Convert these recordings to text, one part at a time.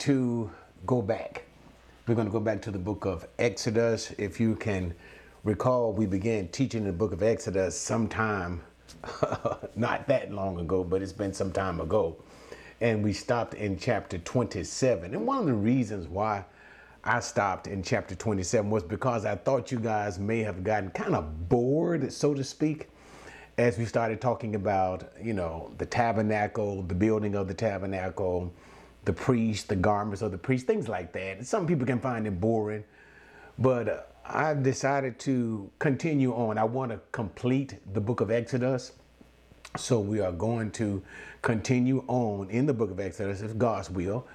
To go back. We're going to go back to the book of Exodus. If you can recall, we began teaching the book of Exodus sometime, not that long ago, but it's been some time ago. And we stopped in chapter 27. And one of the reasons why I stopped in chapter 27 was because I thought you guys may have gotten kind of bored, so to speak, as we started talking about, you know, the tabernacle, the building of the tabernacle, the priest, the garments of the priest, things like that. Some people can find it boring, but I've decided to continue on. I want to complete the book of Exodus. So we are going to continue on in the book of Exodus, if God's will.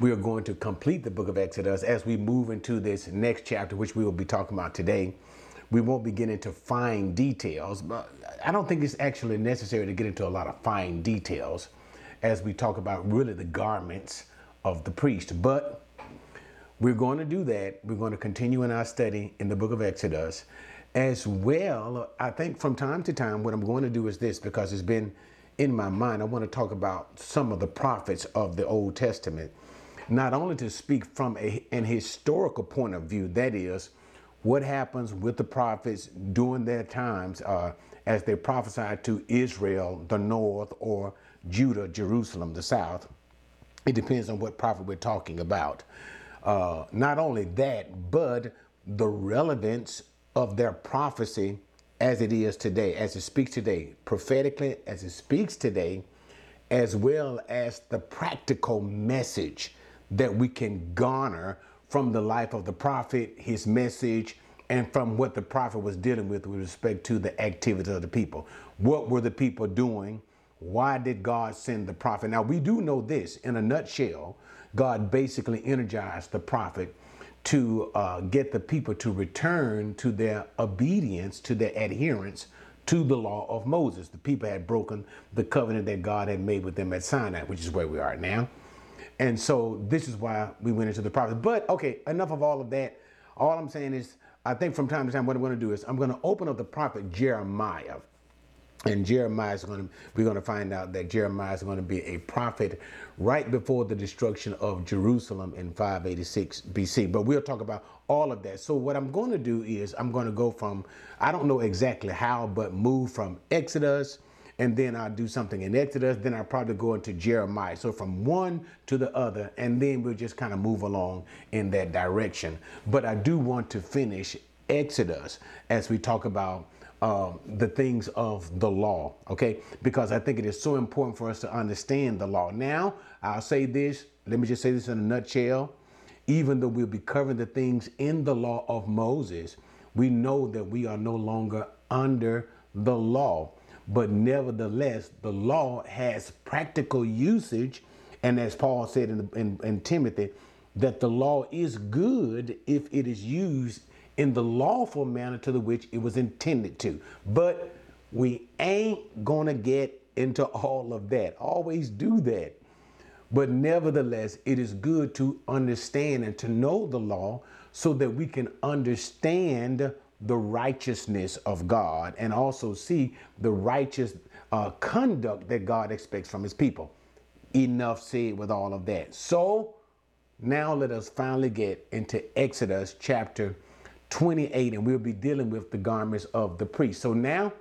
We are going to complete the book of Exodus as we move into this next chapter, which we will be talking about today. We won't be getting into fine details, but I don't think it's actually necessary to get into a lot of fine details as we talk about really the garments of the priest. But we're going to do that. We're going to continue in our study in the book of Exodus. As well, I think from time to time, what I'm going to do is this because it's been in my mind. I want to talk about some of the prophets of the Old Testament, not only to speak from a, an historical point of view, that is, what happens with the prophets during their times uh, as they prophesied to Israel, the north, or Judah, Jerusalem, the south. It depends on what prophet we're talking about. Uh, not only that, but the relevance of their prophecy as it is today, as it speaks today, prophetically, as it speaks today, as well as the practical message that we can garner from the life of the prophet, his message, and from what the prophet was dealing with with respect to the activities of the people. What were the people doing? Why did God send the prophet? Now, we do know this in a nutshell. God basically energized the prophet to uh, get the people to return to their obedience, to their adherence to the law of Moses. The people had broken the covenant that God had made with them at Sinai, which is where we are now. And so this is why we went into the prophet. But okay, enough of all of that. All I'm saying is, I think from time to time, what I'm going to do is I'm going to open up the prophet Jeremiah and Jeremiah is going to, we're going to find out that Jeremiah is going to be a prophet right before the destruction of Jerusalem in 586 BC. But we'll talk about all of that. So, what I'm going to do is I'm going to go from, I don't know exactly how, but move from Exodus, and then I'll do something in Exodus. Then I'll probably go into Jeremiah. So, from one to the other, and then we'll just kind of move along in that direction. But I do want to finish Exodus as we talk about uh, the things of the law, okay? Because I think it is so important for us to understand the law. Now, I'll say this, let me just say this in a nutshell. Even though we'll be covering the things in the law of Moses, we know that we are no longer under the law. But nevertheless, the law has practical usage. And as Paul said in, in, in Timothy, that the law is good if it is used in the lawful manner to the which it was intended to. But we ain't gonna get into all of that. Always do that. But nevertheless, it is good to understand and to know the law so that we can understand the righteousness of God and also see the righteous uh, conduct that God expects from his people. Enough said with all of that. So now let us finally get into Exodus chapter 28, and we'll be dealing with the garments of the priest. So now,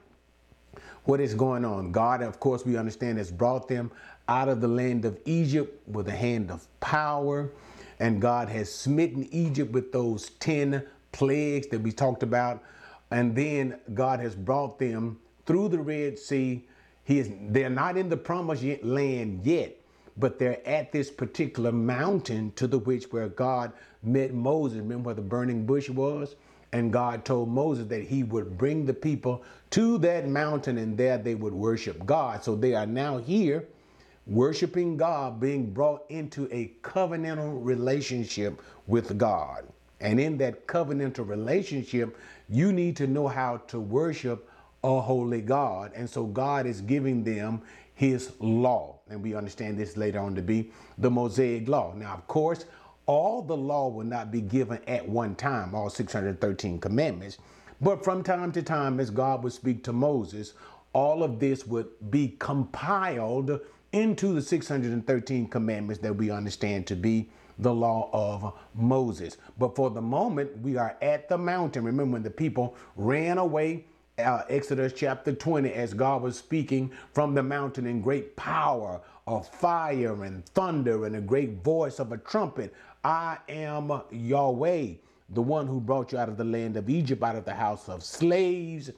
what is going on? God, of course, we understand has brought them out of the land of Egypt with a hand of power, and God has smitten Egypt with those 10 plagues that we talked about. And then God has brought them through the Red Sea. He is, they're not in the promised land yet, but they're at this particular mountain to the which where God met Moses. Remember where the burning bush was? And God told Moses that he would bring the people to that mountain and there they would worship God. So they are now here worshiping God, being brought into a covenantal relationship with God. And in that covenantal relationship, you need to know how to worship a holy God. And so God is giving them his law. And we understand this later on to be the Mosaic law. Now, of course, all the law will not be given at one time, all 613 commandments. But from time to time, as God would speak to Moses, all of this would be compiled into the 613 commandments that we understand to be the law of Moses. But for the moment, we are at the mountain. Remember when the people ran away uh, Exodus chapter 20, as God was speaking from the mountain in great power of fire and thunder and a great voice of a trumpet. I am Yahweh, the one who brought you out of the land of Egypt, out of the house of slaves.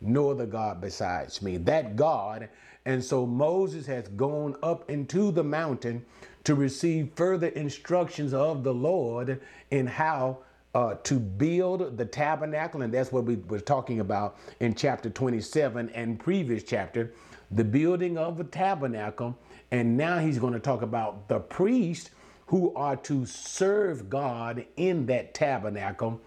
No other God besides me. That God. And so Moses has gone up into the mountain to receive further instructions of the Lord in how uh, to build the tabernacle, and that's what we were talking about in chapter 27 and previous chapter, the building of the tabernacle. And now he's going to talk about the priests who are to serve God in that tabernacle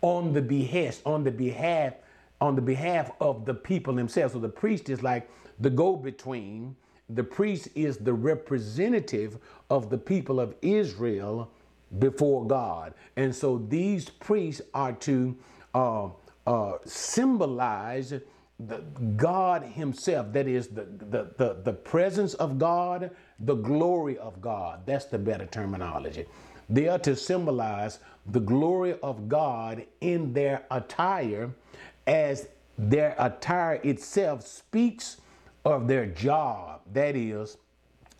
on the behest, on the behalf, on the behalf of the people themselves. So the priest is like the go-between. The priest is the representative of the people of Israel before God. And so these priests are to uh, uh, symbolize the God Himself, that is the, the, the, the presence of God, the glory of God. That's the better terminology. They are to symbolize the glory of God in their attire, as their attire itself speaks of their job, that is,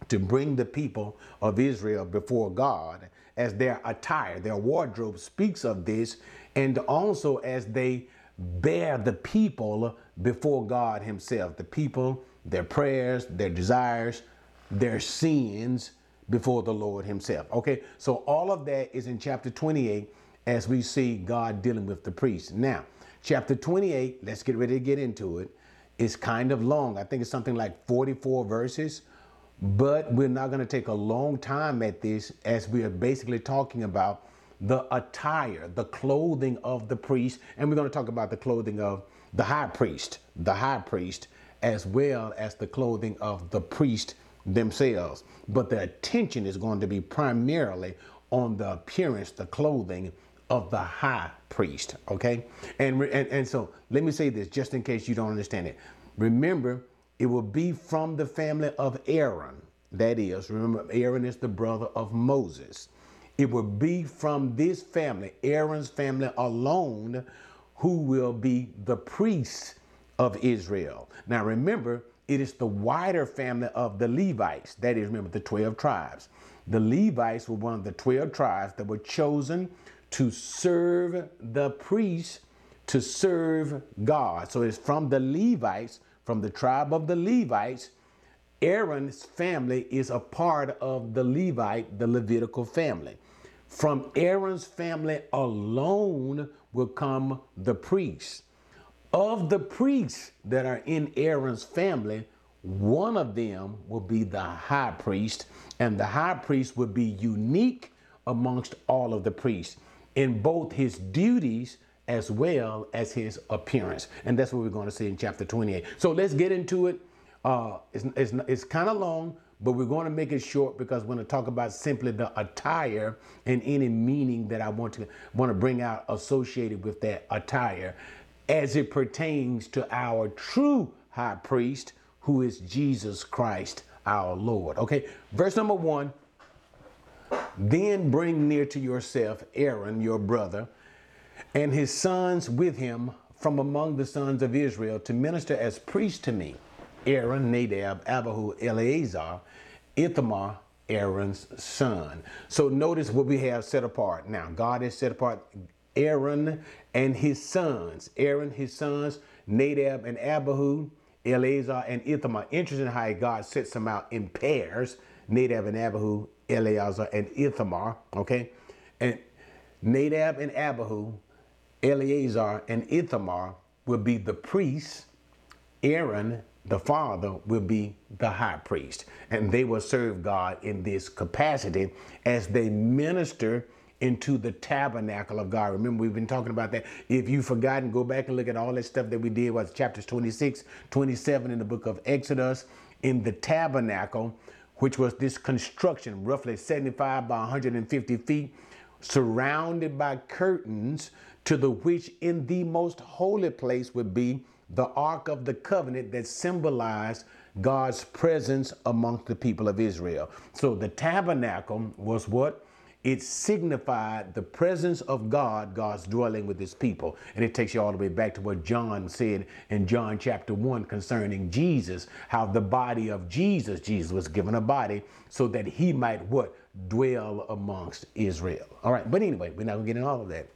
to bring the people of Israel before God as their attire, their wardrobe speaks of this, and also as they bear the people before God Himself, the people, their prayers, their desires, their sins before the Lord Himself. Okay, so all of that is in chapter 28 as we see God dealing with the priests. Now, chapter 28, let's get ready to get into it. It's kind of long. I think it's something like 44 verses. But we're not going to take a long time at this as we are basically talking about the attire, the clothing of the priest. And we're going to talk about the clothing of the high priest, the high priest, as well as the clothing of the priest themselves. But the attention is going to be primarily on the appearance, the clothing of the high priest. Okay. And, and, and so let me say this just in case you don't understand it. Remember, it will be from the family of Aaron. That is, remember, Aaron is the brother of Moses. It will be from this family, Aaron's family alone, who will be the priests of Israel. Now, remember, it is the wider family of the Levites. That is, remember, the 12 tribes. The Levites were one of the 12 tribes that were chosen to serve the priests, to serve God. So it's from the Levites from the tribe of the Levites, Aaron's family is a part of the Levite, the Levitical family. From Aaron's family alone will come the priests. Of the priests that are in Aaron's family, one of them will be the high priest, and the high priest will be unique amongst all of the priests in both his duties as well as his appearance. And that's what we're going to see in chapter 28. So let's get into it. Uh, it's it's, it's kind of long, but we're going to make it short because we're going to talk about simply the attire and any meaning that I want to want to bring out associated with that attire as it pertains to our true high priest who is Jesus Christ our Lord. Okay, verse number 1 Then bring near to yourself Aaron your brother and his sons with him from among the sons of Israel to minister as priests to me Aaron, Nadab, Abihu, Eleazar, Ithamar, Aaron's son. So notice what we have set apart. Now, God has set apart Aaron and his sons. Aaron, his sons, Nadab and Abihu, Eleazar and Ithamar. Interesting how God sets them out in pairs. Nadab and Abihu, Eleazar and Ithamar. Okay. And Nadab and Abihu Eleazar and Ithamar will be the priests. Aaron, the father, will be the high priest. And they will serve God in this capacity as they minister into the tabernacle of God. Remember, we've been talking about that. If you've forgotten, go back and look at all that stuff that we did, was chapters 26, 27 in the book of Exodus, in the tabernacle, which was this construction, roughly 75 by 150 feet, surrounded by curtains to the which in the most holy place would be the Ark of the Covenant that symbolized God's presence amongst the people of Israel. So the tabernacle was what? It signified the presence of God, God's dwelling with his people. And it takes you all the way back to what John said in John chapter 1 concerning Jesus, how the body of Jesus, Jesus was given a body so that he might what? Dwell amongst Israel. All right, but anyway, we're not gonna get into all of that.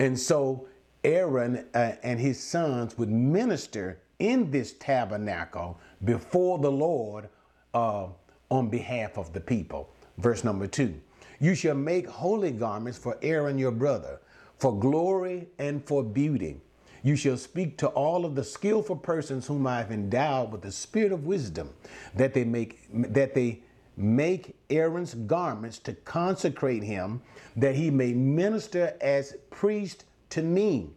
And so Aaron uh, and his sons would minister in this tabernacle before the Lord uh, on behalf of the people. Verse number two You shall make holy garments for Aaron your brother, for glory and for beauty. You shall speak to all of the skillful persons whom I have endowed with the spirit of wisdom, that they make that they make Aaron's garments to consecrate him, that he may minister as priest to me.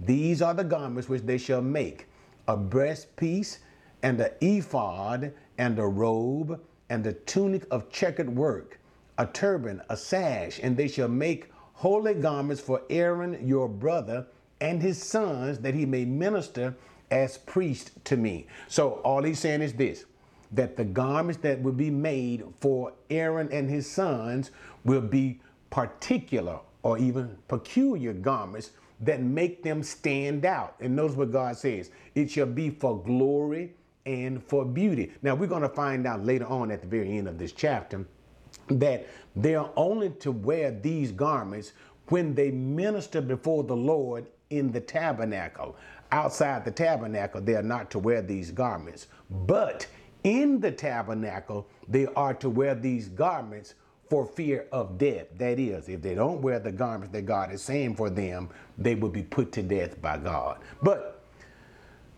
These are the garments which they shall make a breastpiece and an ephod and a robe and a tunic of checkered work, a turban, a sash, and they shall make holy garments for Aaron your brother and his sons, that he may minister as priest to me. So all he's saying is this that the garments that will be made for Aaron and his sons will be particular or even peculiar garments that make them stand out. And notice what God says it shall be for glory and for beauty. Now, we're going to find out later on at the very end of this chapter that they are only to wear these garments when they minister before the Lord in the tabernacle. Outside the tabernacle, they are not to wear these garments. But in the tabernacle, they are to wear these garments for fear of death. That is, if they don't wear the garments that God is saying for them, they will be put to death by God. But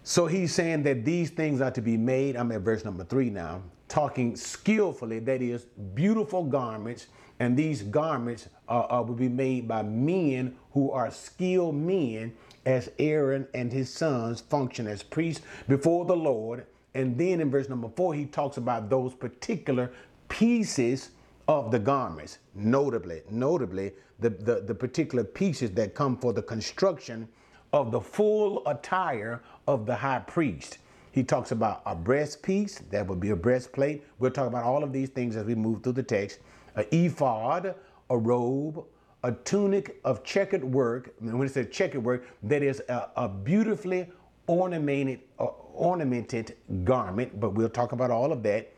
so he's saying that these things are to be made. I'm at verse number three now, talking skillfully, that is, beautiful garments. And these garments uh, uh, will be made by men who are skilled men, as Aaron and his sons function as priests before the Lord. And then in verse number four, he talks about those particular pieces of the garments, notably, notably the, the, the particular pieces that come for the construction of the full attire of the high priest. He talks about a breast piece, that would be a breastplate. We'll talk about all of these things as we move through the text. An ephod, a robe, a tunic of checkered work. And when it says checkered work, that is a, a beautifully ornamented, uh, ornamented garment, but we'll talk about all of that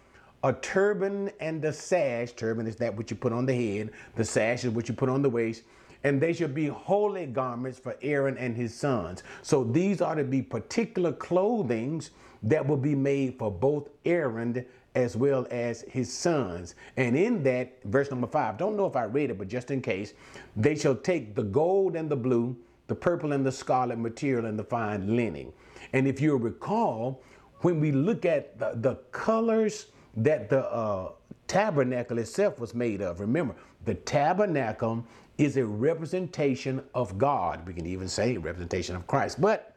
a turban and a sash. Turban is that which you put on the head. The sash is what you put on the waist. And they shall be holy garments for Aaron and his sons. So these are to be particular clothings that will be made for both Aaron as well as his sons. And in that, verse number five, don't know if I read it, but just in case, they shall take the gold and the blue, the purple and the scarlet material, and the fine linen. And if you recall, when we look at the, the colors that the uh, tabernacle itself was made of. Remember, the tabernacle is a representation of God. We can even say a representation of Christ. But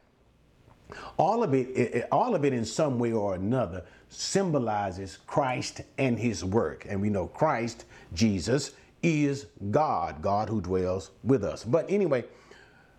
all of it, all of it in some way or another symbolizes Christ and his work. And we know Christ, Jesus, is God, God who dwells with us. But anyway,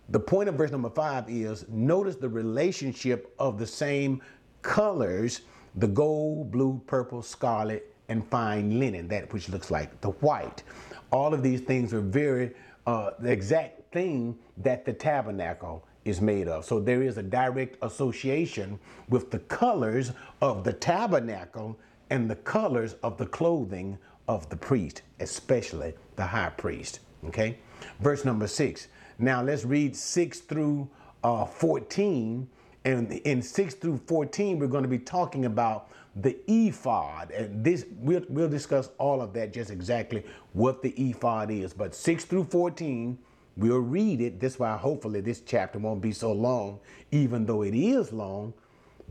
the point of verse number five is notice the relationship of the same colors the gold, blue, purple, scarlet, and fine linen, that which looks like the white. All of these things are very uh, the exact thing that the tabernacle is made of. So there is a direct association with the colors of the tabernacle and the colors of the clothing of the priest, especially the high priest. Okay? Verse number six. Now let's read six through uh, 14 and in 6 through 14, we're going to be talking about the ephod. And this we'll, we'll discuss all of that, just exactly what the ephod is. But 6 through 14, we'll read it. This why hopefully this chapter won't be so long, even though it is long,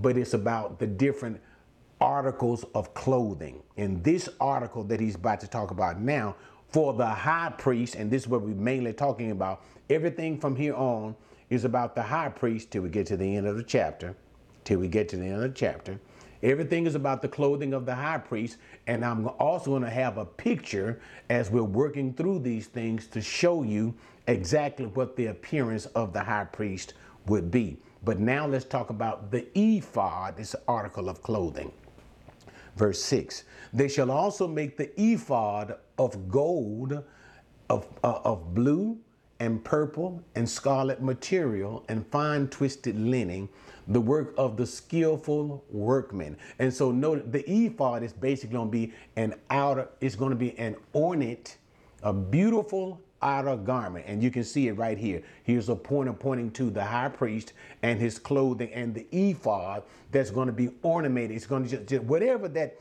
but it's about the different articles of clothing. And this article that he's about to talk about now, for the high priest, and this is what we're mainly talking about, everything from here on is about the high priest till we get to the end of the chapter. Till we get to the end of the chapter. Everything is about the clothing of the high priest. And I'm also going to have a picture as we're working through these things to show you exactly what the appearance of the high priest would be. But now let's talk about the ephod, this article of clothing. Verse 6 They shall also make the ephod of gold, of, uh, of blue, and purple and scarlet material and fine twisted linen, the work of the skillful workman. And so note the ephod is basically going to be an outer, it's going to be an ornate, a beautiful outer garment. And you can see it right here. Here's a pointer pointing to the high priest and his clothing and the ephod that's going to be ornamented. It's going to just, just whatever that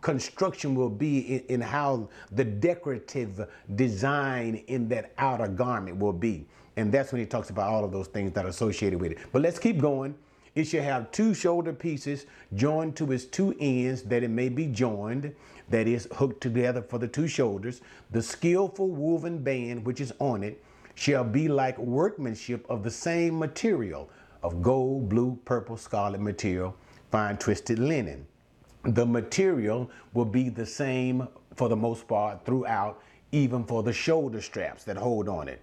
construction will be in, in how the decorative design in that outer garment will be. And that's when he talks about all of those things that are associated with it. But let's keep going. It shall have two shoulder pieces joined to its two ends, that it may be joined, that is hooked together for the two shoulders. The skillful woven band which is on it shall be like workmanship of the same material of gold, blue, purple, scarlet material, fine twisted linen. The material will be the same for the most part throughout, even for the shoulder straps that hold on it.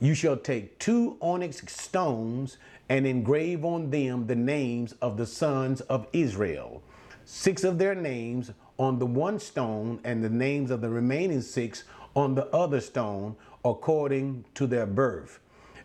You shall take two onyx stones and engrave on them the names of the sons of Israel, six of their names on the one stone, and the names of the remaining six on the other stone, according to their birth.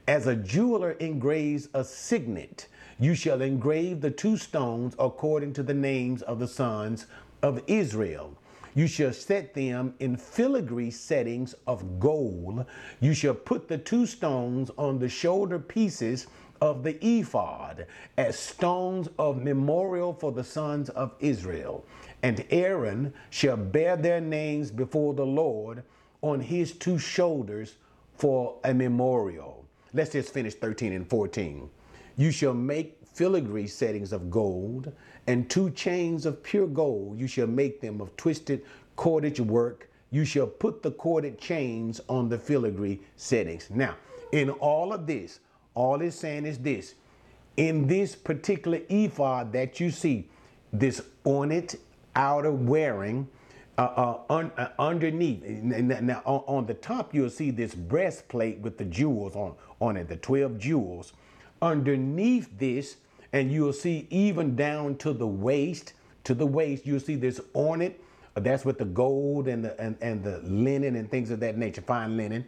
As a jeweler engraves a signet, you shall engrave the two stones according to the names of the sons of Israel. You shall set them in filigree settings of gold. You shall put the two stones on the shoulder pieces of the ephod as stones of memorial for the sons of Israel. And Aaron shall bear their names before the Lord on his two shoulders for a memorial. Let's just finish 13 and 14. You shall make filigree settings of gold, and two chains of pure gold. You shall make them of twisted cordage work. You shall put the corded chains on the filigree settings. Now, in all of this, all it's saying is this. In this particular ephod that you see, this ornate outer wearing, uh, uh, un, uh, underneath. Now, on, on, the top, you'll see this breastplate with the jewels on, on it, the 12 jewels. Underneath this, and you'll see even down to the waist, to the waist, you'll see this ornate. That's with the gold and the and, and the linen and things of that nature, fine linen.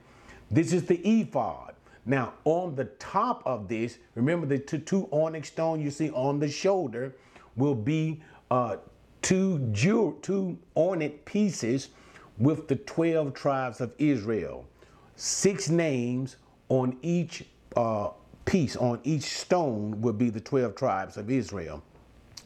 This is the ephod. Now, on the top of this, remember the two, two onyx stone you see on the shoulder will be uh, two jewel, two ornate pieces with the 12 tribes of Israel. Six names on each uh, piece, on each stone will be the 12 tribes of Israel.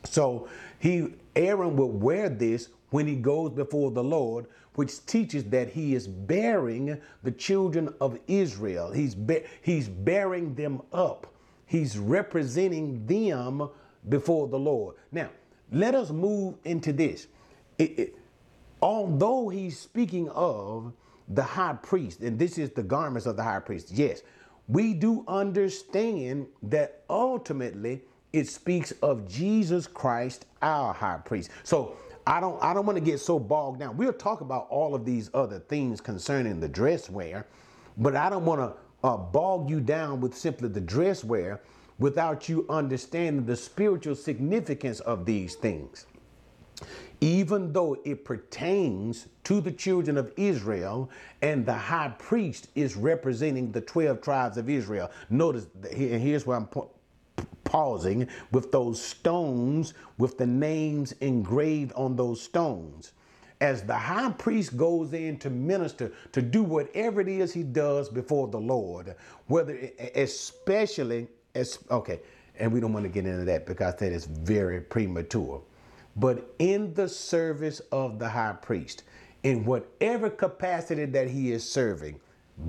So he Aaron will wear this when he goes before the Lord, which teaches that he is bearing the children of Israel. He's be- he's bearing them up. He's representing them before the Lord. Now, let us move into this. It, it, although he's speaking of the high priest, and this is the garments of the high priest, yes, we do understand that ultimately it speaks of Jesus Christ, our high priest. So I don't I don't want to get so bogged down. We'll talk about all of these other things concerning the dress wear, but I don't want to uh, bog you down with simply the dress wear without you understanding the spiritual significance of these things. Even though it pertains to the children of Israel and the high priest is representing the 12 tribes of Israel. Notice, and here's where I'm pausing with those stones with the names engraved on those stones. As the high priest goes in to minister, to do whatever it is he does before the Lord, whether especially as okay, and we don't want to get into that because that is very premature. But in the service of the high priest, in whatever capacity that he is serving,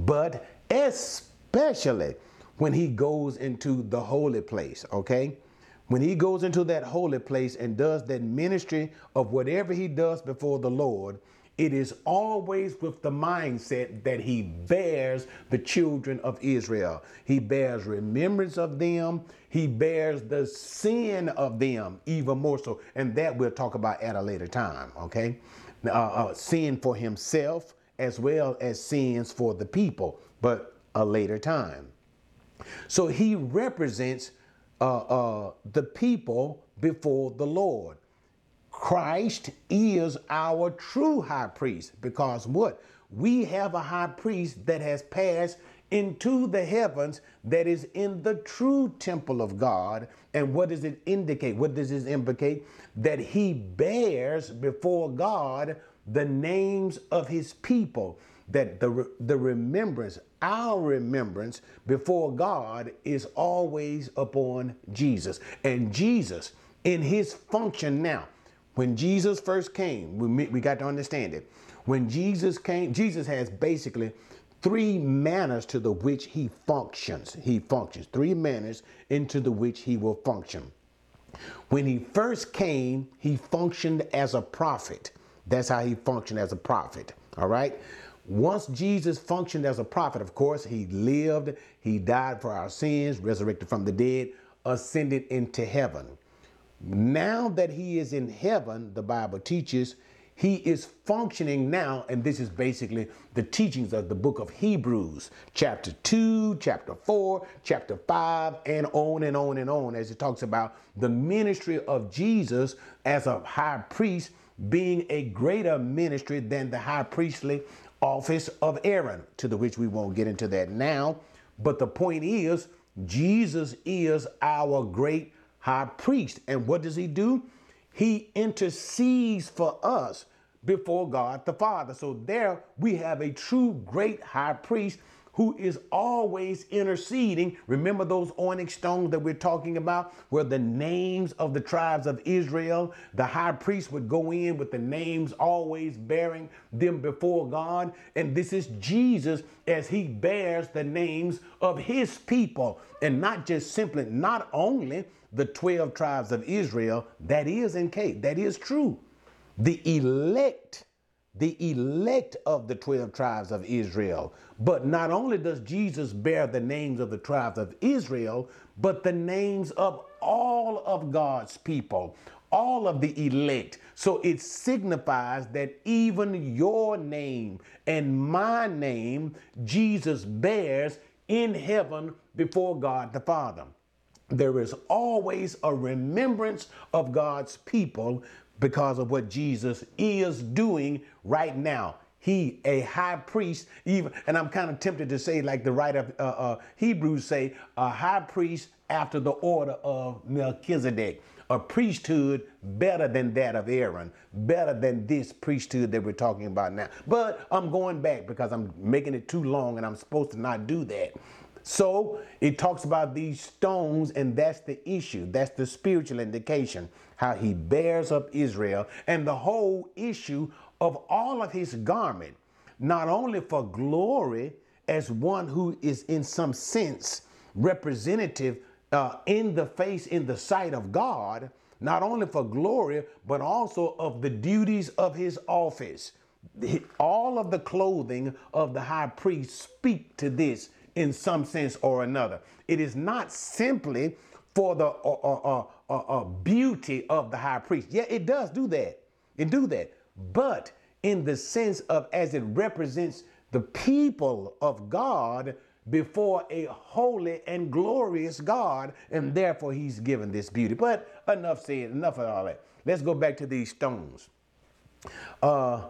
but especially when he goes into the holy place, okay? When he goes into that holy place and does that ministry of whatever he does before the Lord, it is always with the mindset that he bears the children of Israel. He bears remembrance of them. He bears the sin of them even more so. And that we'll talk about at a later time, okay? Uh, uh, sin for himself as well as sins for the people, but a later time. So he represents uh, uh, the people before the Lord. Christ is our true high priest because what? We have a high priest that has passed into the heavens that is in the true temple of God. And what does it indicate? What does this implicate? That he bears before God the names of his people. That the, the remembrance, our remembrance before God is always upon Jesus. And Jesus, in his function now, when Jesus first came, we, we got to understand it. When Jesus came, Jesus has basically three manners to the which he functions. He functions, three manners into the which he will function. When he first came, he functioned as a prophet. That's how he functioned as a prophet. All right. Once Jesus functioned as a prophet, of course, he lived, he died for our sins, resurrected from the dead, ascended into heaven. Now that he is in heaven, the Bible teaches, he is functioning now, and this is basically the teachings of the book of Hebrews, chapter 2, chapter 4, chapter 5, and on and on and on, as it talks about the ministry of Jesus as a high priest being a greater ministry than the high priestly office of Aaron, to the which we won't get into that now. But the point is, Jesus is our great high priest. And what does he do? He intercedes for us before God the Father. So there we have a true great high priest who is always interceding. Remember those onyx stones that we're talking about, where the names of the tribes of Israel, the high priest would go in with the names always bearing them before God. And this is Jesus as he bears the names of his people, and not just simply, not only the 12 tribes of Israel. That is in case, that is true. The elect the elect of the 12 tribes of Israel. But not only does Jesus bear the names of the tribes of Israel, but the names of all of God's people, all of the elect. So it signifies that even your name and my name, Jesus bears in heaven before God the Father. There is always a remembrance of God's people because of what Jesus is doing right now. He, a high priest, even, and I'm kind of tempted to say, like the writer of uh, uh, Hebrews say, a high priest after the order of Melchizedek, a priesthood better than that of Aaron, better than this priesthood that we're talking about now. But I'm going back because I'm making it too long and I'm supposed to not do that. So it talks about these stones, and that's the issue. That's the spiritual indication, how he bears up Israel, and the whole issue of all of his garment, not only for glory as one who is in some sense representative uh, in the face, in the sight of God, not only for glory, but also of the duties of his office. All of the clothing of the high priest speak to this in some sense or another. It is not simply for the uh, uh, uh, beauty of the high priest. Yeah, it does do that. It do that. But in the sense of as it represents the people of God before a holy and glorious God, and therefore he's given this beauty. But enough said, enough of all that. Let's go back to these stones. Uh,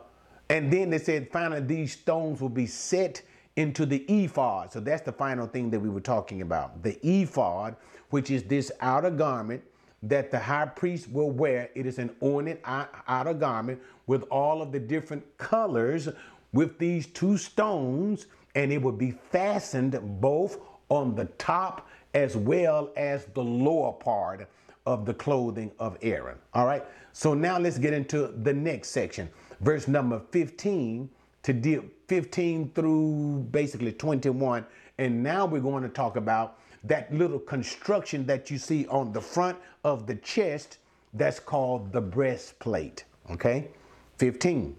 and then they said, finally, these stones will be set into the ephod. So that's the final thing that we were talking about. The ephod, which is this outer garment that the high priest will wear. It is an ornate outer garment with all of the different colors with these two stones, and it would be fastened both on the top as well as the lower part of the clothing of Aaron. All right. So now let's get into the next section. Verse number 15 to deal 15 through basically 21. And now we're going to talk about that little construction that you see on the front of the chest that's called the breastplate. Okay? 15.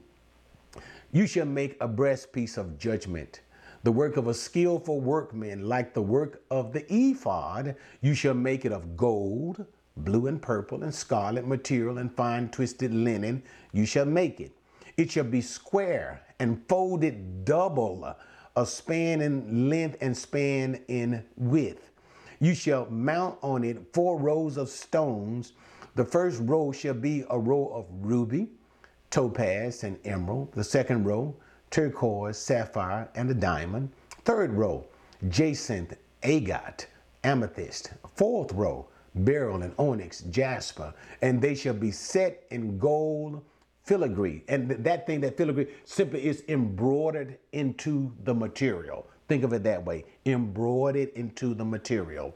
You shall make a breastpiece of judgment. The work of a skillful workman, like the work of the ephod, you shall make it of gold, blue and purple, and scarlet material, and fine twisted linen. You shall make it. It shall be square and folded double, a span in length and span in width. You shall mount on it four rows of stones. The first row shall be a row of ruby, topaz, and emerald. The second row, turquoise, sapphire, and a diamond. Third row, jacinth, agate, amethyst. Fourth row, beryl and onyx, jasper. And they shall be set in gold filigree. And that thing, that filigree, simply is embroidered into the material. Think of it that way embroidered into the material.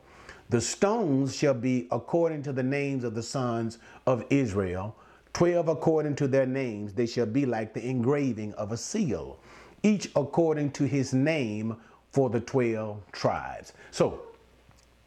The stones shall be according to the names of the sons of Israel, 12 according to their names. They shall be like the engraving of a seal, each according to his name for the 12 tribes. So,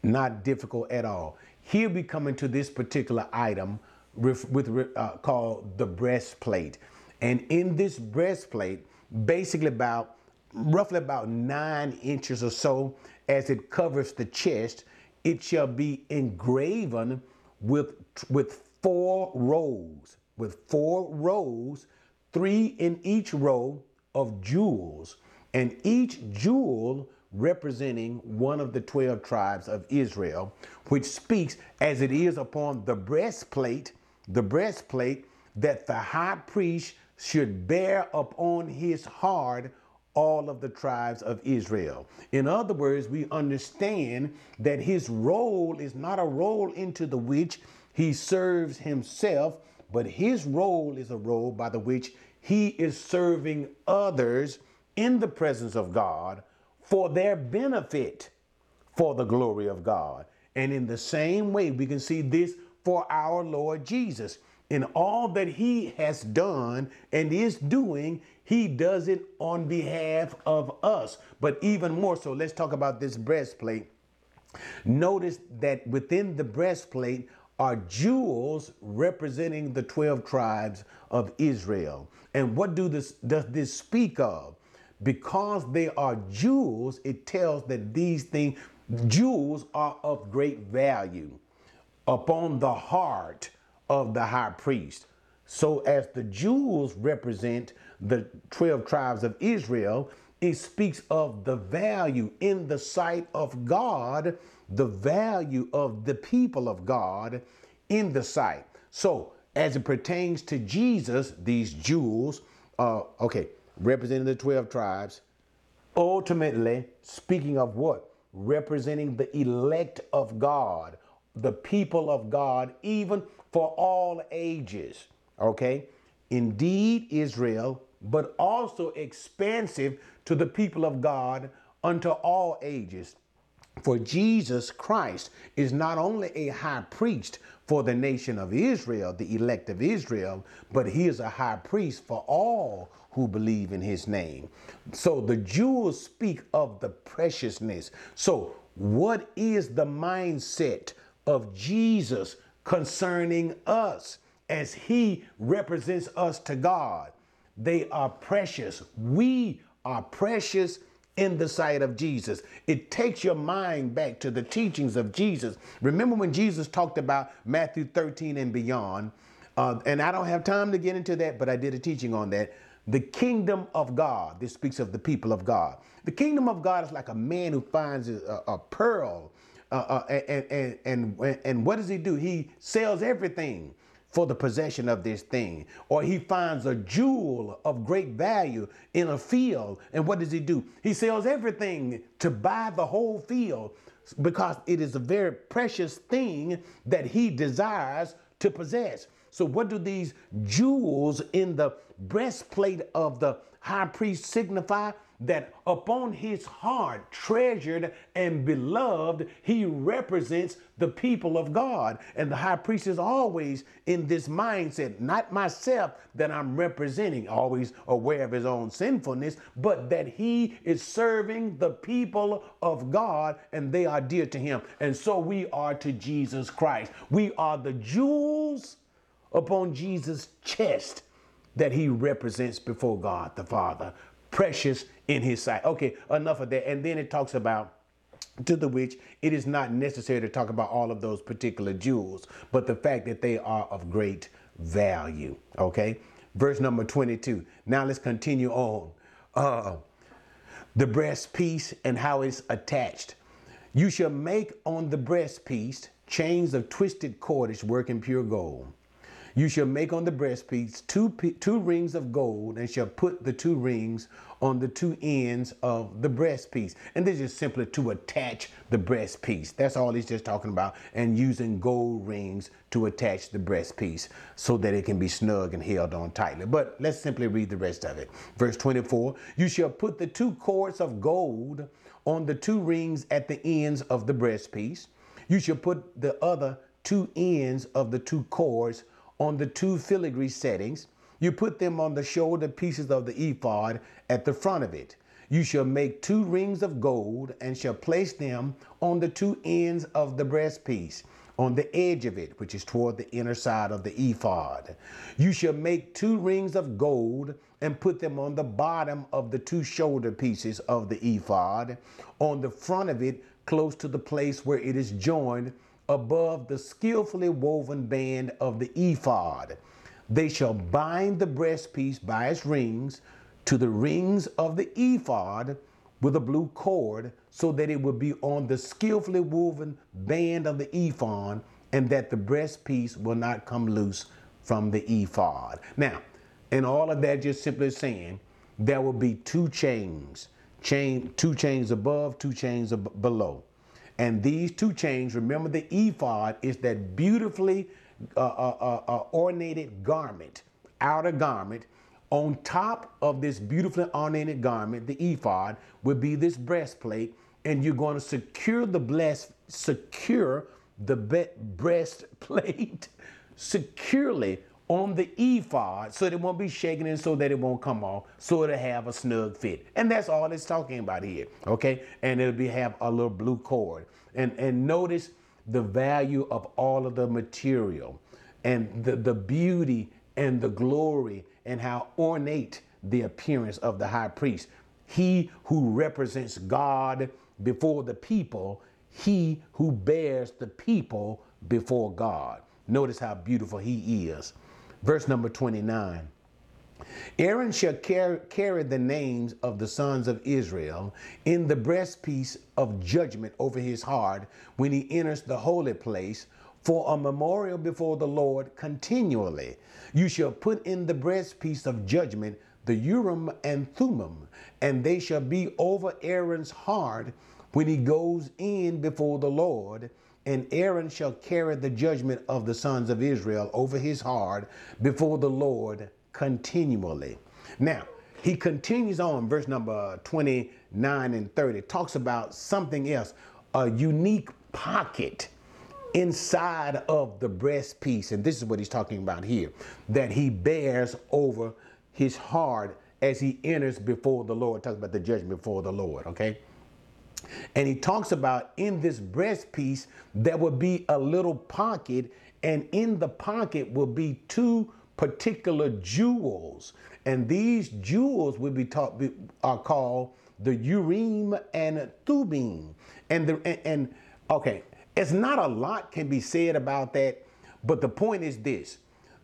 not difficult at all. Here we come into this particular item with, uh, called the breastplate. And in this breastplate, basically about roughly about nine inches or so as it covers the chest, it shall be engraven with, with four rows, with four rows, three in each row of jewels, and each jewel representing one of the 12 tribes of Israel, which speaks as it is upon the breastplate, the breastplate that the high priest should bear upon his heart all of the tribes of Israel. In other words, we understand that his role is not a role into the which he serves himself, but his role is a role by the which he is serving others in the presence of God for their benefit, for the glory of God. And in the same way, we can see this for our Lord Jesus. In all that he has done and is doing, he does it on behalf of us. But even more so, let's talk about this breastplate. Notice that within the breastplate are jewels representing the 12 tribes of Israel. And what do this does this speak of? Because they are jewels, it tells that these things jewels are of great value upon the heart of the high priest. So as the jewels represent the 12 tribes of Israel, it speaks of the value in the sight of God, the value of the people of God in the sight. So, as it pertains to Jesus, these jewels, uh, okay, representing the 12 tribes, ultimately speaking of what? Representing the elect of God, the people of God, even for all ages. Okay? Indeed, Israel but also expansive to the people of God unto all ages. For Jesus Christ is not only a high priest for the nation of Israel, the elect of Israel, but he is a high priest for all who believe in his name. So the Jews speak of the preciousness. So, what is the mindset of Jesus concerning us as he represents us to God? They are precious. We are precious in the sight of Jesus. It takes your mind back to the teachings of Jesus. Remember when Jesus talked about Matthew 13 and beyond, uh, and I don't have time to get into that, but I did a teaching on that. The kingdom of God, this speaks of the people of God. The kingdom of God is like a man who finds a, a pearl. Uh, uh, and, and, and, and what does he do? He sells everything for the possession of this thing. Or he finds a jewel of great value in a field. And what does he do? He sells everything to buy the whole field because it is a very precious thing that he desires to possess. So, what do these jewels in the breastplate of the high priest signify? That upon his heart, treasured and beloved, he represents the people of God. And the high priest is always in this mindset, not myself that I'm representing, always aware of his own sinfulness, but that he is serving the people of God and they are dear to him. And so we are to Jesus Christ. We are the jewels upon Jesus' chest that he represents before God the Father precious in his sight. Okay, enough of that. And then it talks about to the which it is not necessary to talk about all of those particular jewels, but the fact that they are of great value. Okay, verse number 22. Now let's continue on. Uh, the breast piece and how it's attached. You shall make on the breastpiece chains of twisted cordage work in pure gold. You shall make on the breastpiece two, two rings of gold and shall put the two rings on the two ends of the breastpiece. And this is simply to attach the breastpiece. That's all he's just talking about. And using gold rings to attach the breastpiece so that it can be snug and held on tightly. But let's simply read the rest of it. Verse 24 You shall put the two cords of gold on the two rings at the ends of the breastpiece. You shall put the other two ends of the two cords on the two filigree settings. You put them on the shoulder pieces of the ephod at the front of it. You shall make two rings of gold and shall place them on the two ends of the breastpiece, on the edge of it, which is toward the inner side of the ephod. You shall make two rings of gold and put them on the bottom of the two shoulder pieces of the ephod, on the front of it, close to the place where it is joined above the skillfully woven band of the ephod. They shall bind the breastpiece by its rings to the rings of the ephod with a blue cord, so that it will be on the skillfully woven band of the ephod, and that the breastpiece will not come loose from the ephod. Now, in all of that, just simply saying, there will be two chains, chain, two chains above, two chains ab- below. And these two chains, remember the ephod is that beautifully uh, uh, uh, uh, ornated garment, outer garment. On top of this beautifully ornated garment, the ephod, would be this breastplate, and you're going to secure the bless, secure the be- breastplate securely on the ephod so that it won't be shaken and so that it won't come off, so it'll have a snug fit. And that's all it's talking about here, okay? And it'll be have a little blue cord. And and notice the value of all of the material and the, the beauty and the glory and how ornate the appearance of the high priest. He who represents God before the people, he who bears the people before God. Notice how beautiful he is. Verse number 29. Aaron shall carry, carry the names of the sons of Israel in the breastpiece of judgment over his heart when he enters the holy place for a memorial before the Lord continually. You shall put in the breastpiece of judgment the Urim and Thummim, and they shall be over Aaron's heart when he goes in before the Lord and Aaron shall carry the judgment of the sons of Israel over his heart before the Lord continually. Now, he continues on, verse number 29 and 30, talks about something else, a unique pocket inside of the breastpiece. And this is what he's talking about here that he bears over his heart as he enters before the Lord. Talks about the judgment before the Lord, okay? And he talks about in this breastpiece, there will be a little pocket, and in the pocket will be two particular jewels. And these jewels will be taught are called the Urim and Thummim. And the and, and okay, it's not a lot can be said about that, but the point is this: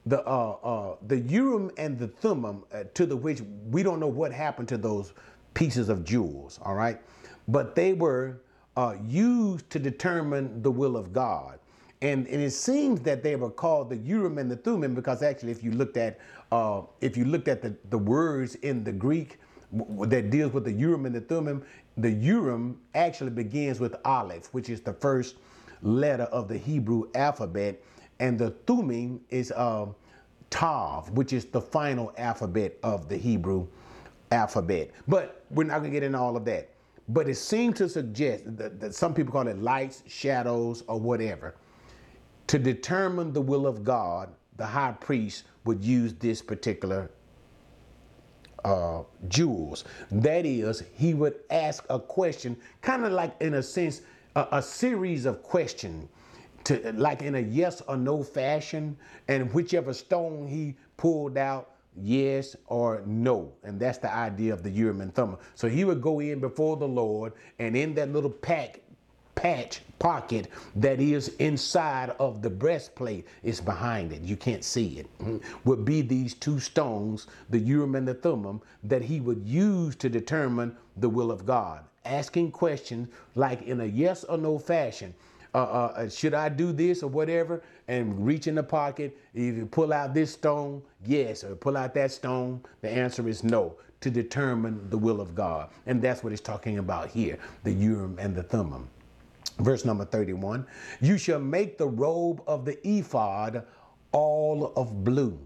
the uh, uh, the Urim and the Thummim, uh, to the which we don't know what happened to those pieces of jewels. All right, but they were uh, used to determine the will of God. And, and, it seems that they were called the Urim and the Thummim because actually, if you looked at uh, if you looked at the, the words in the Greek that deals with the Urim and the Thummim, the Urim actually begins with Aleph, which is the first letter of the Hebrew alphabet, and the Thummim is uh, Tav, which is the final alphabet of the Hebrew alphabet. But we're not going to get into all of that. But it seemed to suggest that, that some people call it lights, shadows, or whatever. To determine the will of God, the high priest would use this particular uh, jewels. That is, he would ask a question, kind of like in a sense, a, a series of questions, to like in a yes or no fashion, and whichever stone he pulled out, yes or no. And that's the idea of the Urim and Thummim. So he would go in before the Lord, and in that little pack, patch pocket that is inside of the breastplate is behind it. You can't see it. Mm-hmm. Would be these two stones, the Urim and the Thummim, that he would use to determine the will of God. asking questions like in a yes or no fashion. Uh, uh, uh, should I do this or whatever? And reach in the pocket. If you pull out this stone, yes, or pull out that stone, the answer is no to determine the will of God. And that's what he's talking about here the Urim and the Thummim. Verse number 31 You shall make the robe of the ephod all of blue.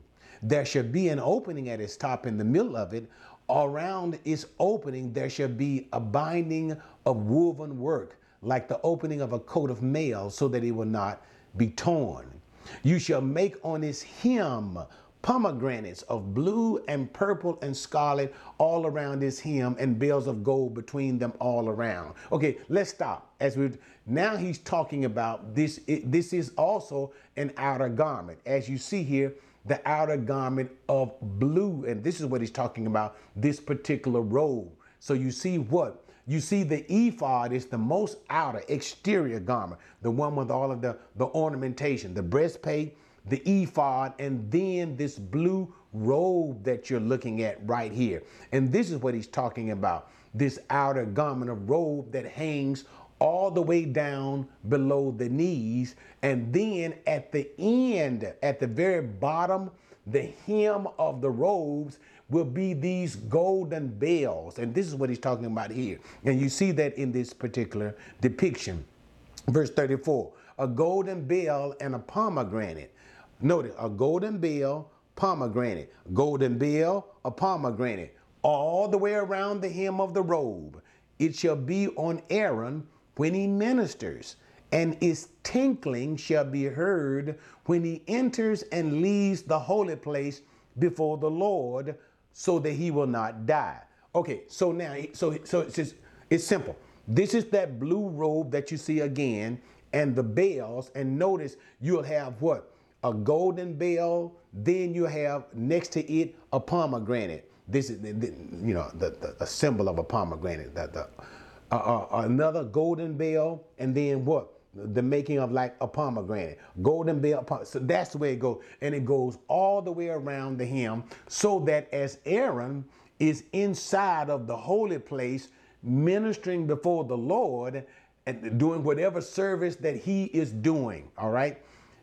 There shall be an opening at its top in the middle of it. Around its opening, there shall be a binding of woven work, like the opening of a coat of mail, so that it will not be torn. You shall make on its hem pomegranates of blue and purple and scarlet all around his hem and bells of gold between them all around. Okay, let's stop. As we now he's talking about this it, this is also an outer garment. As you see here, the outer garment of blue and this is what he's talking about this particular robe. So you see what you see the ephod is the most outer exterior garment, the one with all of the, the ornamentation, the breastplate, the ephod, and then this blue robe that you're looking at right here. And this is what he's talking about this outer garment of robe that hangs all the way down below the knees. And then at the end, at the very bottom, the hem of the robes will be these golden bells. And this is what he's talking about here. And you see that in this particular depiction. Verse 34 a golden bell and a pomegranate Notice a golden bell, pomegranate, golden bell, a pomegranate, all the way around the hem of the robe. It shall be on Aaron when he ministers, and its tinkling shall be heard when he enters and leaves the holy place before the Lord, so that he will not die. Okay, so now, so so it's just, it's simple. This is that blue robe that you see again, and the bells, and notice you'll have what a golden bell, then you have next to it a pomegranate. This is, you know, the, the, the symbol of a pomegranate. The, the, uh, uh, another golden bell, and then what? The making of like a pomegranate. Golden bell. So that's the way it goes. And it goes all the way around the hem so that as Aaron is inside of the holy place ministering before the Lord and doing whatever service that he is doing, all right?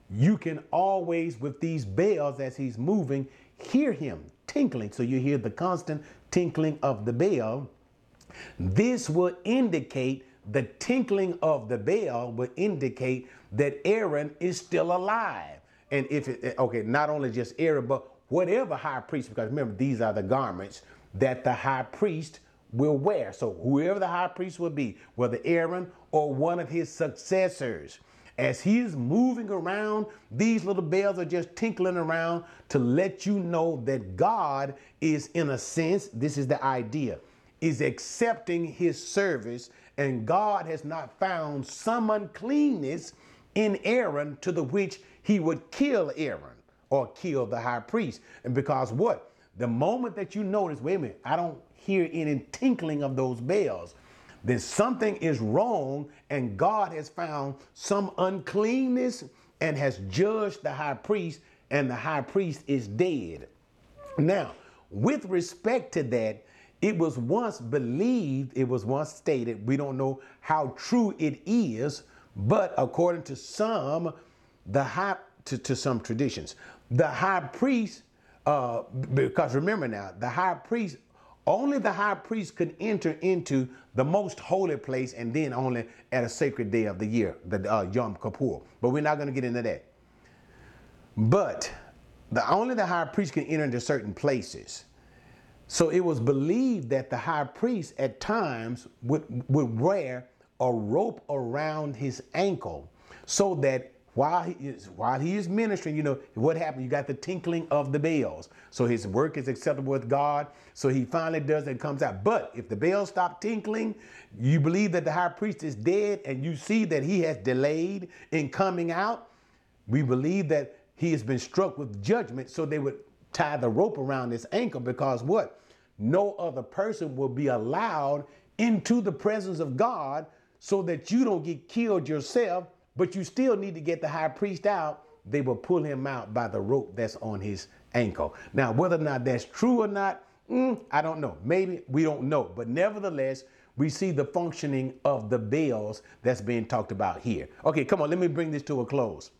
you can always, with these bells as he's moving, hear him tinkling. So you hear the constant tinkling of the bell. This will indicate the tinkling of the bell would indicate that Aaron is still alive. And if it, eh, okay, not only just Aaron, but whatever high priest, because remember, these are the garments that the high priest will wear. So whoever the high priest will be, whether Aaron or one of his successors, as he's moving around, these little bells are just tinkling around to let you know that God is, in a sense, this is the idea, is accepting his service, and God has not found some uncleanness in Aaron to the which he would kill Aaron or kill the high priest. And because what? The moment that you notice, wait a minute, I don't hear any tinkling of those bells then something is wrong and God has found some uncleanness and has judged the high priest, and the high priest is dead. Now, with respect to that, it was once believed, it was once stated, we don't know how true it is, but according to some, the high, to, to some traditions, the high priest, uh, because remember now, the high priest only the high priest could enter into the most holy place and then only at a sacred day of the year, the uh, Yom Kippur. But we're not going to get into that. But the only the high priest can enter into certain places. So it was believed that the high priest at times would, would wear a rope around his ankle so that while he is while he is ministering, you know what happened. You got the tinkling of the bells, so his work is acceptable with God. So he finally does and comes out. But if the bells stop tinkling, you believe that the high priest is dead, and you see that he has delayed in coming out. We believe that he has been struck with judgment, so they would tie the rope around his ankle because what? No other person will be allowed into the presence of God so that you don't get killed yourself but you still need to get the high priest out. They will pull him out by the rope that's on his ankle. Now, whether or not that's true or not, mm, I don't know. Maybe we don't know. But nevertheless, we see the functioning of the bells that's being talked about here. Okay, come on, let me bring this to a close.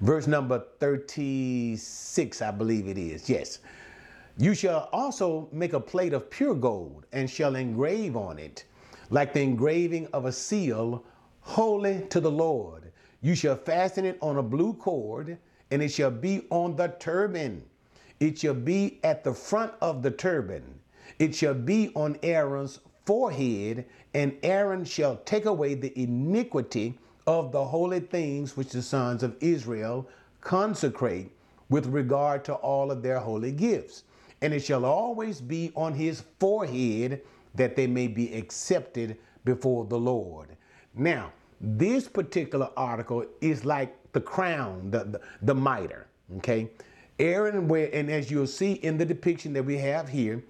Verse number 36, I believe it is. Yes. You shall also make a plate of pure gold and shall engrave on it, like the engraving of a seal, holy to the Lord. You shall fasten it on a blue cord, and it shall be on the turban. It shall be at the front of the turban. It shall be on Aaron's forehead, and Aaron shall take away the iniquity of the holy things which the sons of Israel consecrate with regard to all of their holy gifts and it shall always be on his forehead that they may be accepted before the Lord. Now, this particular article is like the crown, the, the, the mitre, okay? Aaron, where, and as you'll see in the depiction that we have here,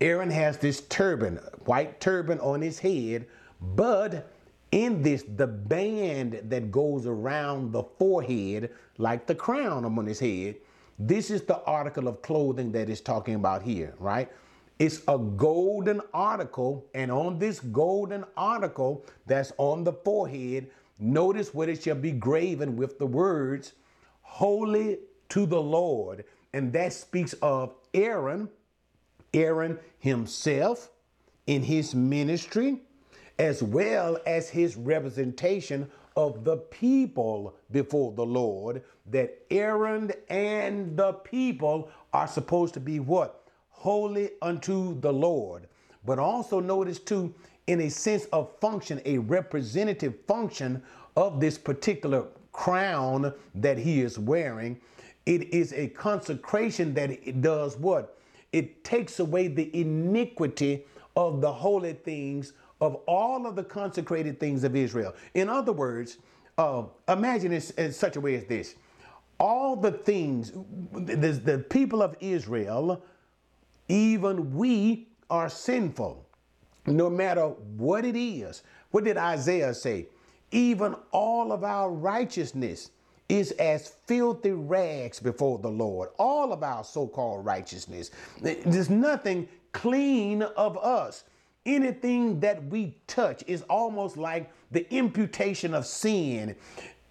Aaron has this turban, white turban on his head, but in this, the band that goes around the forehead, like the crown on his head, this is the article of clothing that is talking about here, right? It's a golden article, and on this golden article that's on the forehead, notice what it shall be graven with the words, Holy to the Lord. And that speaks of Aaron, Aaron himself in his ministry, as well as his representation of the people before the Lord, that Aaron and the people are supposed to be what? Holy unto the Lord. But also notice too, in a sense of function, a representative function of this particular crown that he is wearing. It is a consecration that it does what? It takes away the iniquity of the holy things of all of the consecrated things of Israel. In other words, uh, imagine it in such a way as this all the things, the, the people of Israel, even we are sinful, no matter what it is. What did Isaiah say? Even all of our righteousness is as filthy rags before the Lord. All of our so called righteousness. There's nothing clean of us anything that we touch is almost like the imputation of sin.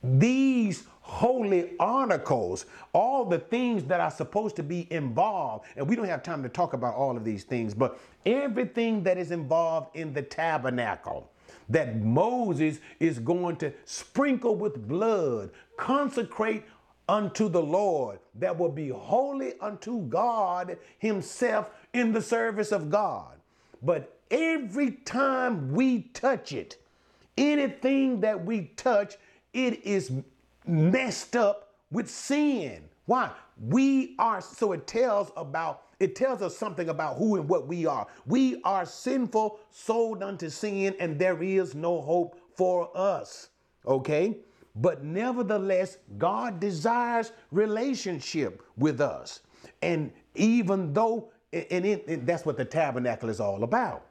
These holy articles, all the things that are supposed to be involved, and we don't have time to talk about all of these things, but everything that is involved in the tabernacle that Moses is going to sprinkle with blood, consecrate unto the Lord, that will be holy unto God Himself in the service of God. But every time we touch it, anything that we touch, it is messed up with sin. Why? We are, so it tells about, it tells us something about who and what we are. We are sinful, sold unto sin, and there is no hope for us. Okay? But nevertheless, God desires relationship with us. And even though, and, it, and that's what the tabernacle is all about.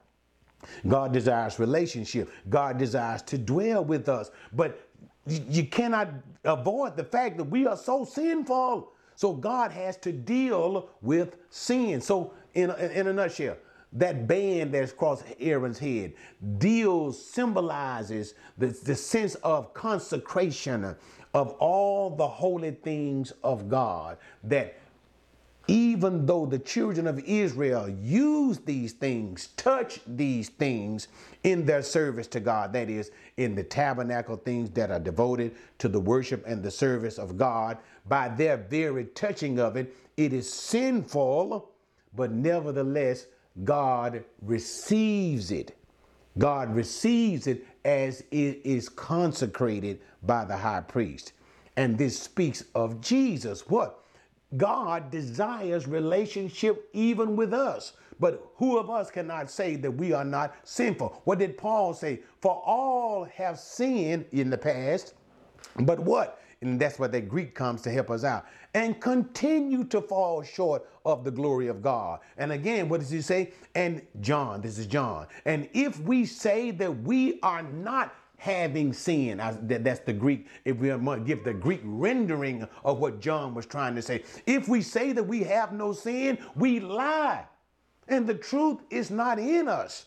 God desires relationship. God desires to dwell with us. But you cannot avoid the fact that we are so sinful. So God has to deal with sin. So in a, in a nutshell, that band that's across Aaron's head deals, symbolizes the, the sense of consecration of all the holy things of God that even though the children of Israel use these things, touch these things in their service to God, that is, in the tabernacle, things that are devoted to the worship and the service of God, by their very touching of it, it is sinful, but nevertheless, God receives it. God receives it as it is consecrated by the high priest. And this speaks of Jesus. What? God desires relationship even with us. But who of us cannot say that we are not sinful? What did Paul say? For all have sinned in the past, but what? And that's where the Greek comes to help us out. And continue to fall short of the glory of God. And again, what does he say? And John, this is John. And if we say that we are not having sin. I, that, that's the Greek, if we give the Greek rendering of what John was trying to say. If we say that we have no sin, we lie. And the truth is not in us.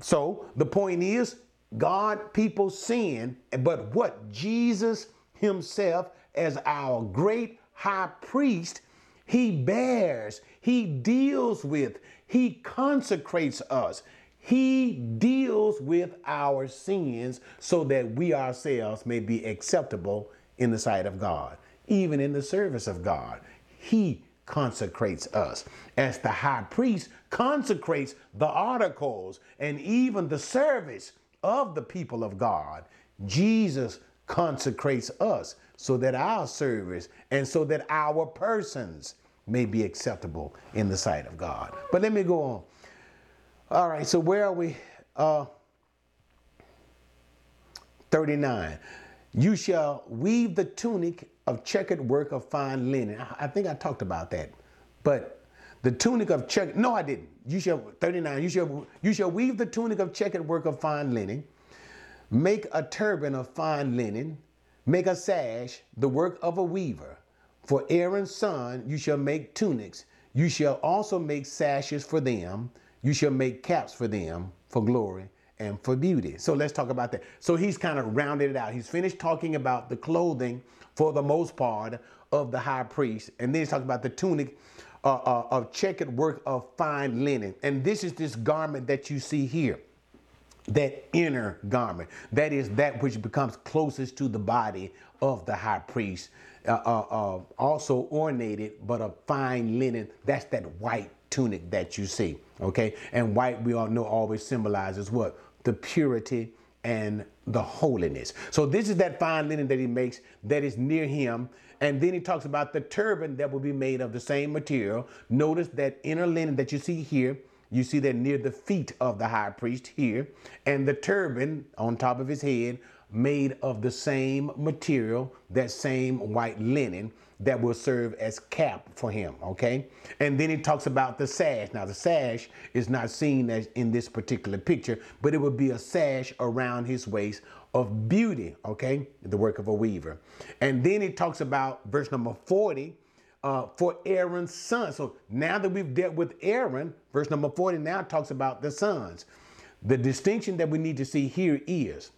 So the point is, God, people sin, but what? Jesus Himself, as our great high priest, He bears, He deals with, He consecrates us. He deals with our sins so that we ourselves may be acceptable in the sight of God, even in the service of God. He consecrates us as the high priest consecrates the articles and even the service of the people of God. Jesus consecrates us so that our service and so that our persons may be acceptable in the sight of God. But let me go on. All right, so where are we? Uh, 39. You shall weave the tunic of checkered work of fine linen. I think I talked about that. But the tunic of check no, I didn't. You shall 39. You shall you shall weave the tunic of checkered work of fine linen, make a turban of fine linen, make a sash, the work of a weaver. For Aaron's son you shall make tunics. You shall also make sashes for them you shall make caps for them for glory and for beauty. So let's talk about that. So he's kind of rounded it out. He's finished talking about the clothing for the most part of the high priest. And then he's talking about the tunic uh, uh, of checkered work of fine linen. And this is this garment that you see here that inner garment. That is that which becomes closest to the body of the high priest. Uh, uh, uh, also ornated, but of fine linen. That's that white tunic that you see. Okay. And white, we all know, always symbolizes what? The purity and the holiness. So this is that fine linen that he makes that is near him. And then he talks about the turban that will be made of the same material. Notice that inner linen that you see here. You see that near the feet of the high priest here. And the turban on top of his head made of the same material, that same white linen that will serve as cap for him, okay? And then he talks about the sash. Now, the sash is not seen as in this particular picture, but it would be a sash around his waist of beauty, okay? The work of a weaver. And then he talks about verse number 40, uh, for Aaron's son. So now that we've dealt with Aaron, verse number 40 now talks about the sons. The distinction that we need to see here is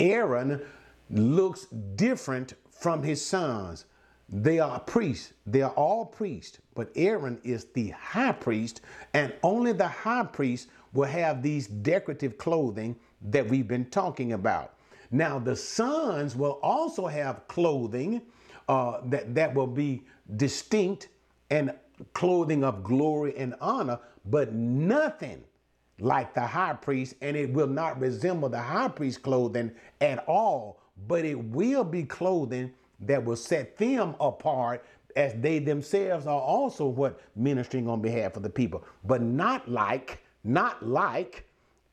Aaron looks different from his sons. They are priests. They are all priests, but Aaron is the high priest, and only the high priest will have these decorative clothing that we've been talking about. Now, the sons will also have clothing uh, that, that will be distinct and clothing of glory and honor, but nothing like the high priest, and it will not resemble the high priest clothing at all, but it will be clothing that will set them apart as they themselves are also what ministering on behalf of the people, but not like, not like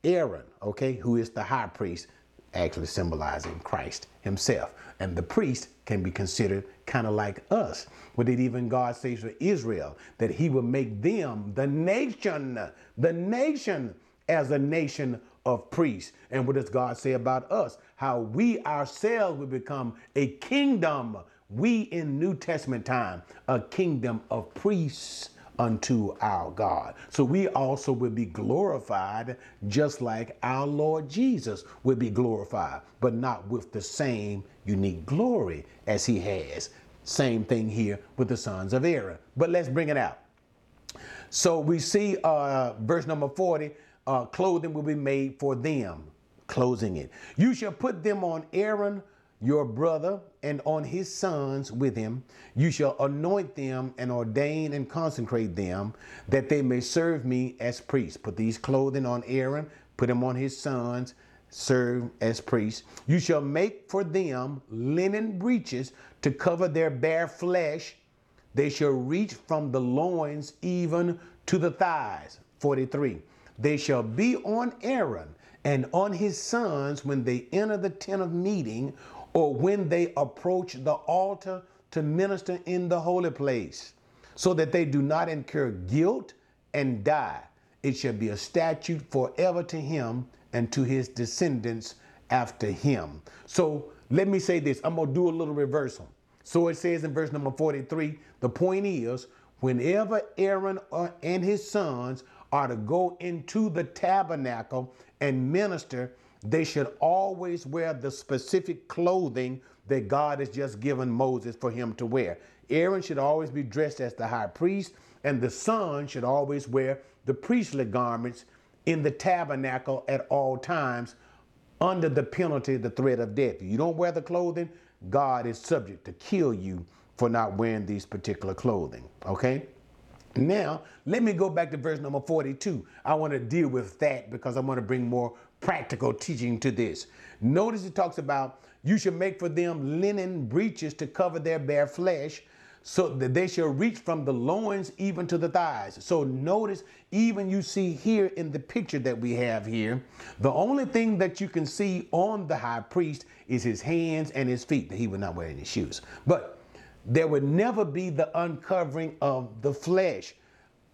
Aaron, okay, who is the high priest, actually symbolizing Christ himself. And the priest can be considered kind of like us. What did even God say to Israel? That he would make them the nation, the nation as a nation of priests. And what does God say about us? How we ourselves will become a kingdom. We in New Testament time, a kingdom of priests unto our God. So we also will be glorified just like our Lord Jesus will be glorified, but not with the same unique glory as he has. Same thing here with the sons of Aaron. But let's bring it out. So we see uh, verse number 40 uh, clothing will be made for them, closing it. You shall put them on Aaron, your brother, and on his sons with him. You shall anoint them and ordain and consecrate them, that they may serve me as priests. Put these clothing on Aaron, put them on his sons, serve as priests. You shall make for them linen breeches to cover their bare flesh. They shall reach from the loins even to the thighs. 43. They shall be on Aaron and on his sons when they enter the tent of meeting or when they approach the altar to minister in the holy place, so that they do not incur guilt and die. It shall be a statute forever to him and to his descendants after him. So let me say this I'm going to do a little reversal. So it says in verse number 43 the point is, whenever Aaron and his sons are to go into the tabernacle and minister, they should always wear the specific clothing that God has just given Moses for him to wear. Aaron should always be dressed as the high priest, and the son should always wear the priestly garments in the tabernacle at all times under the penalty, the threat of death. If you don't wear the clothing, God is subject to kill you for not wearing these particular clothing. Okay? Now, let me go back to verse number 42. I want to deal with that because I want to bring more practical teaching to this. Notice it talks about you should make for them linen breeches to cover their bare flesh so that they shall reach from the loins even to the thighs. So notice, even you see here in the picture that we have here, the only thing that you can see on the high priest is his hands and his feet, that he would not wear any shoes. But there would never be the uncovering of the flesh.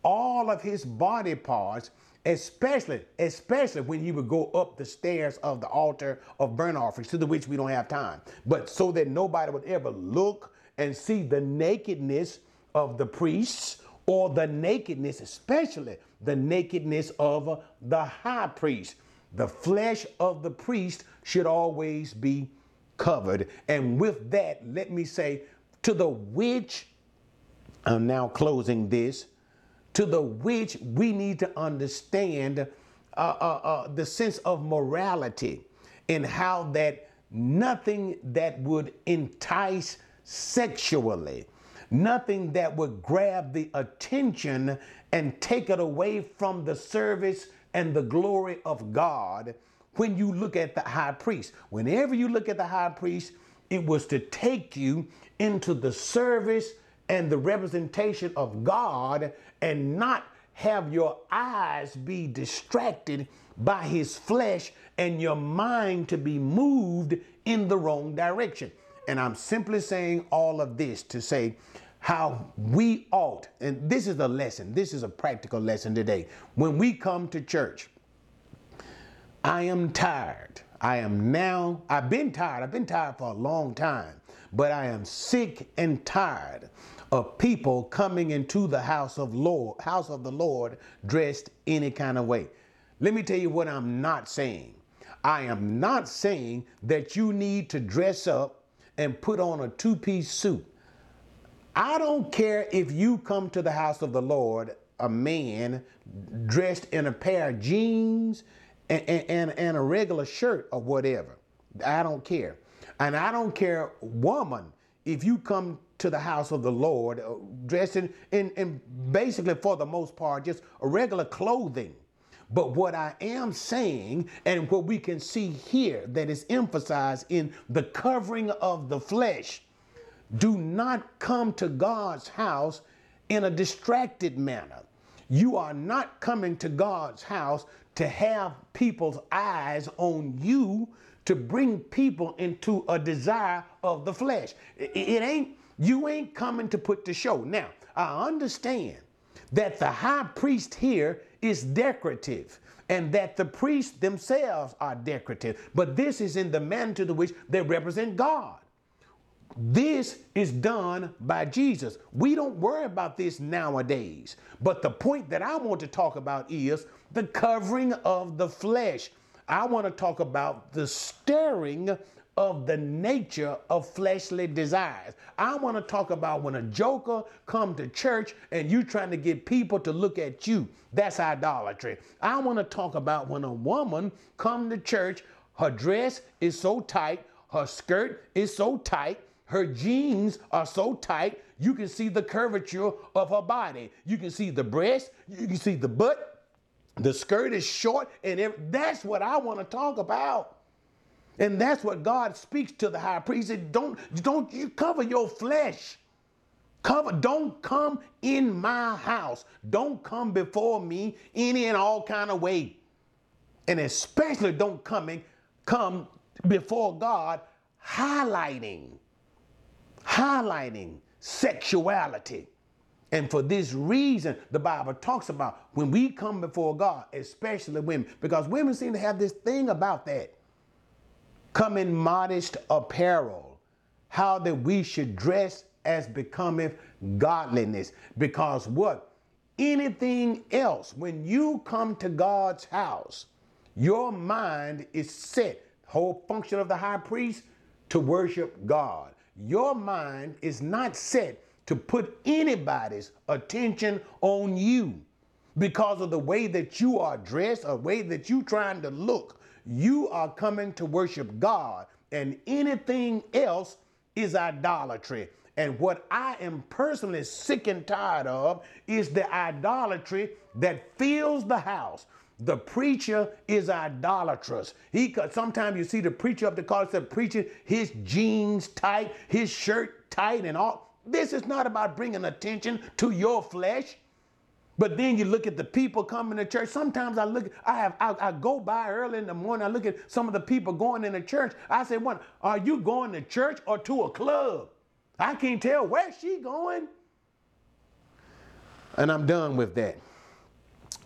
All of his body parts especially especially when he would go up the stairs of the altar of burnt offerings to the which we don't have time. But so that nobody would ever look and see the nakedness of the priests or the nakedness especially the nakedness of the high priest. The flesh of the priest should always be covered. And with that let me say to the which i'm now closing this to the which we need to understand uh, uh, uh, the sense of morality and how that nothing that would entice sexually, nothing that would grab the attention and take it away from the service and the glory of God when you look at the high priest. Whenever you look at the high priest, it was to take you into the service and the representation of God and not have your eyes be distracted by his flesh and your mind to be moved in the wrong direction. And I'm simply saying all of this to say how we ought, and this is a lesson, this is a practical lesson today. When we come to church, I am tired. I am now, I've been tired, I've been tired for a long time, but I am sick and tired of people coming into the house of Lord, house of the Lord dressed any kind of way. Let me tell you what I'm not saying. I am not saying that you need to dress up and put on a two-piece suit. I don't care if you come to the house of the Lord, a man dressed in a pair of jeans and, and, and a regular shirt or whatever. I don't care. And I don't care, woman, if you come to the house of the Lord, uh, dressed in, in, in basically for the most part, just regular clothing. But what I am saying, and what we can see here that is emphasized in the covering of the flesh, do not come to God's house in a distracted manner. You are not coming to God's house to have people's eyes on you to bring people into a desire of the flesh. It ain't you ain't coming to put the show. Now, I understand that the high priest here is decorative and that the priests themselves are decorative, but this is in the manner to which they represent God. This is done by Jesus. We don't worry about this nowadays. But the point that I want to talk about is the covering of the flesh. I want to talk about the stirring of the nature of fleshly desires. I want to talk about when a joker come to church and you trying to get people to look at you. That's idolatry. I want to talk about when a woman come to church, her dress is so tight, her skirt is so tight, her jeans are so tight, you can see the curvature of her body. You can see the breast, you can see the butt, the skirt is short, and that's what I want to talk about. And that's what God speaks to the high priest. He said, don't, don't you cover your flesh. Cover, don't come in my house. Don't come before me any and all kind of way. And especially don't come coming, come before God highlighting, highlighting sexuality. And for this reason, the Bible talks about when we come before God, especially women, because women seem to have this thing about that come in modest apparel, how that we should dress as becometh godliness. Because what? anything else. When you come to God's house, your mind is set, whole function of the high priest, to worship God. Your mind is not set to put anybody's attention on you because of the way that you are dressed or way that you trying to look. You are coming to worship God, and anything else is idolatry. And what I am personally sick and tired of is the idolatry that fills the house. The preacher is idolatrous. He could, sometimes you see the preacher up the car said preaching his jeans tight, his shirt tight, and all. This is not about bringing attention to your flesh. But then you look at the people coming to church. Sometimes I look, I have, I, I, go by early in the morning. I look at some of the people going in the church. I say, "One, are you going to church or to a club?" I can't tell where she going. And I'm done with that.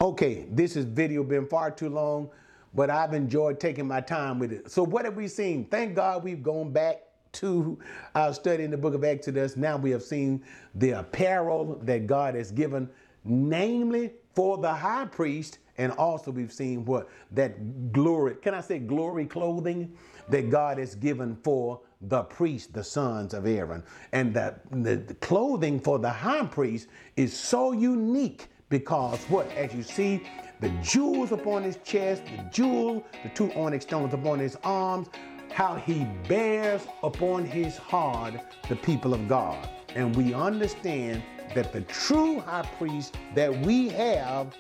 Okay, this has video been far too long, but I've enjoyed taking my time with it. So what have we seen? Thank God we've gone back to our study in the book of Exodus. Now we have seen the apparel that God has given, namely for the high priest, and also we've seen what that glory, can I say glory clothing that God has given for the priest, the sons of Aaron. And the, the clothing for the high priest is so unique because what? As you see, the jewels upon his chest, the jewel, the two onyx stones upon his arms, how he bears upon his heart the people of God. And we understand that the true high priest that we have,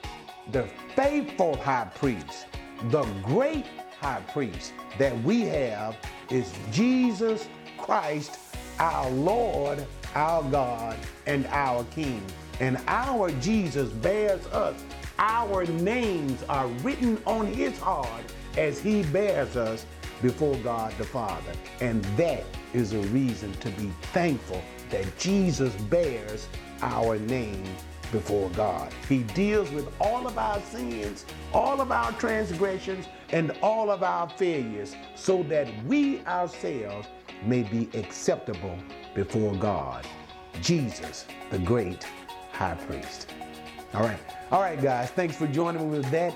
the faithful high priest, the great high priest that we have is Jesus Christ, our Lord, our God, and our King and our Jesus bears us. Our names are written on his heart as he bears us before God the Father. And that is a reason to be thankful that Jesus bears our name before God. He deals with all of our sins, all of our transgressions, and all of our failures so that we ourselves may be acceptable before God. Jesus, the great high priest. All right. All right, guys. Thanks for joining me with that.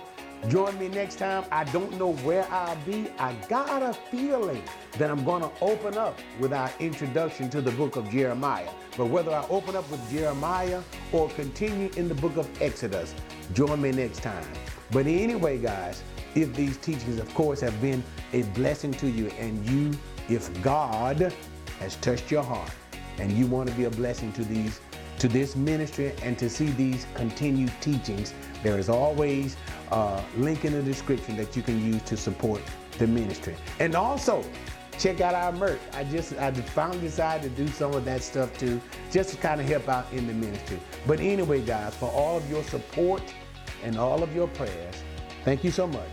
Join me next time. I don't know where I'll be. I got a feeling that I'm going to open up with our introduction to the book of Jeremiah. But whether I open up with Jeremiah or continue in the book of Exodus, join me next time. But anyway, guys, if these teachings, of course, have been a blessing to you, and you, if God has touched your heart and you want to be a blessing to these to this ministry and to see these continued teachings, there is always a link in the description that you can use to support the ministry. And also, check out our merch. I just I finally decided to do some of that stuff too, just to kind of help out in the ministry. But anyway, guys, for all of your support and all of your prayers, thank you so much,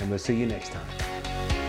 and we'll see you next time.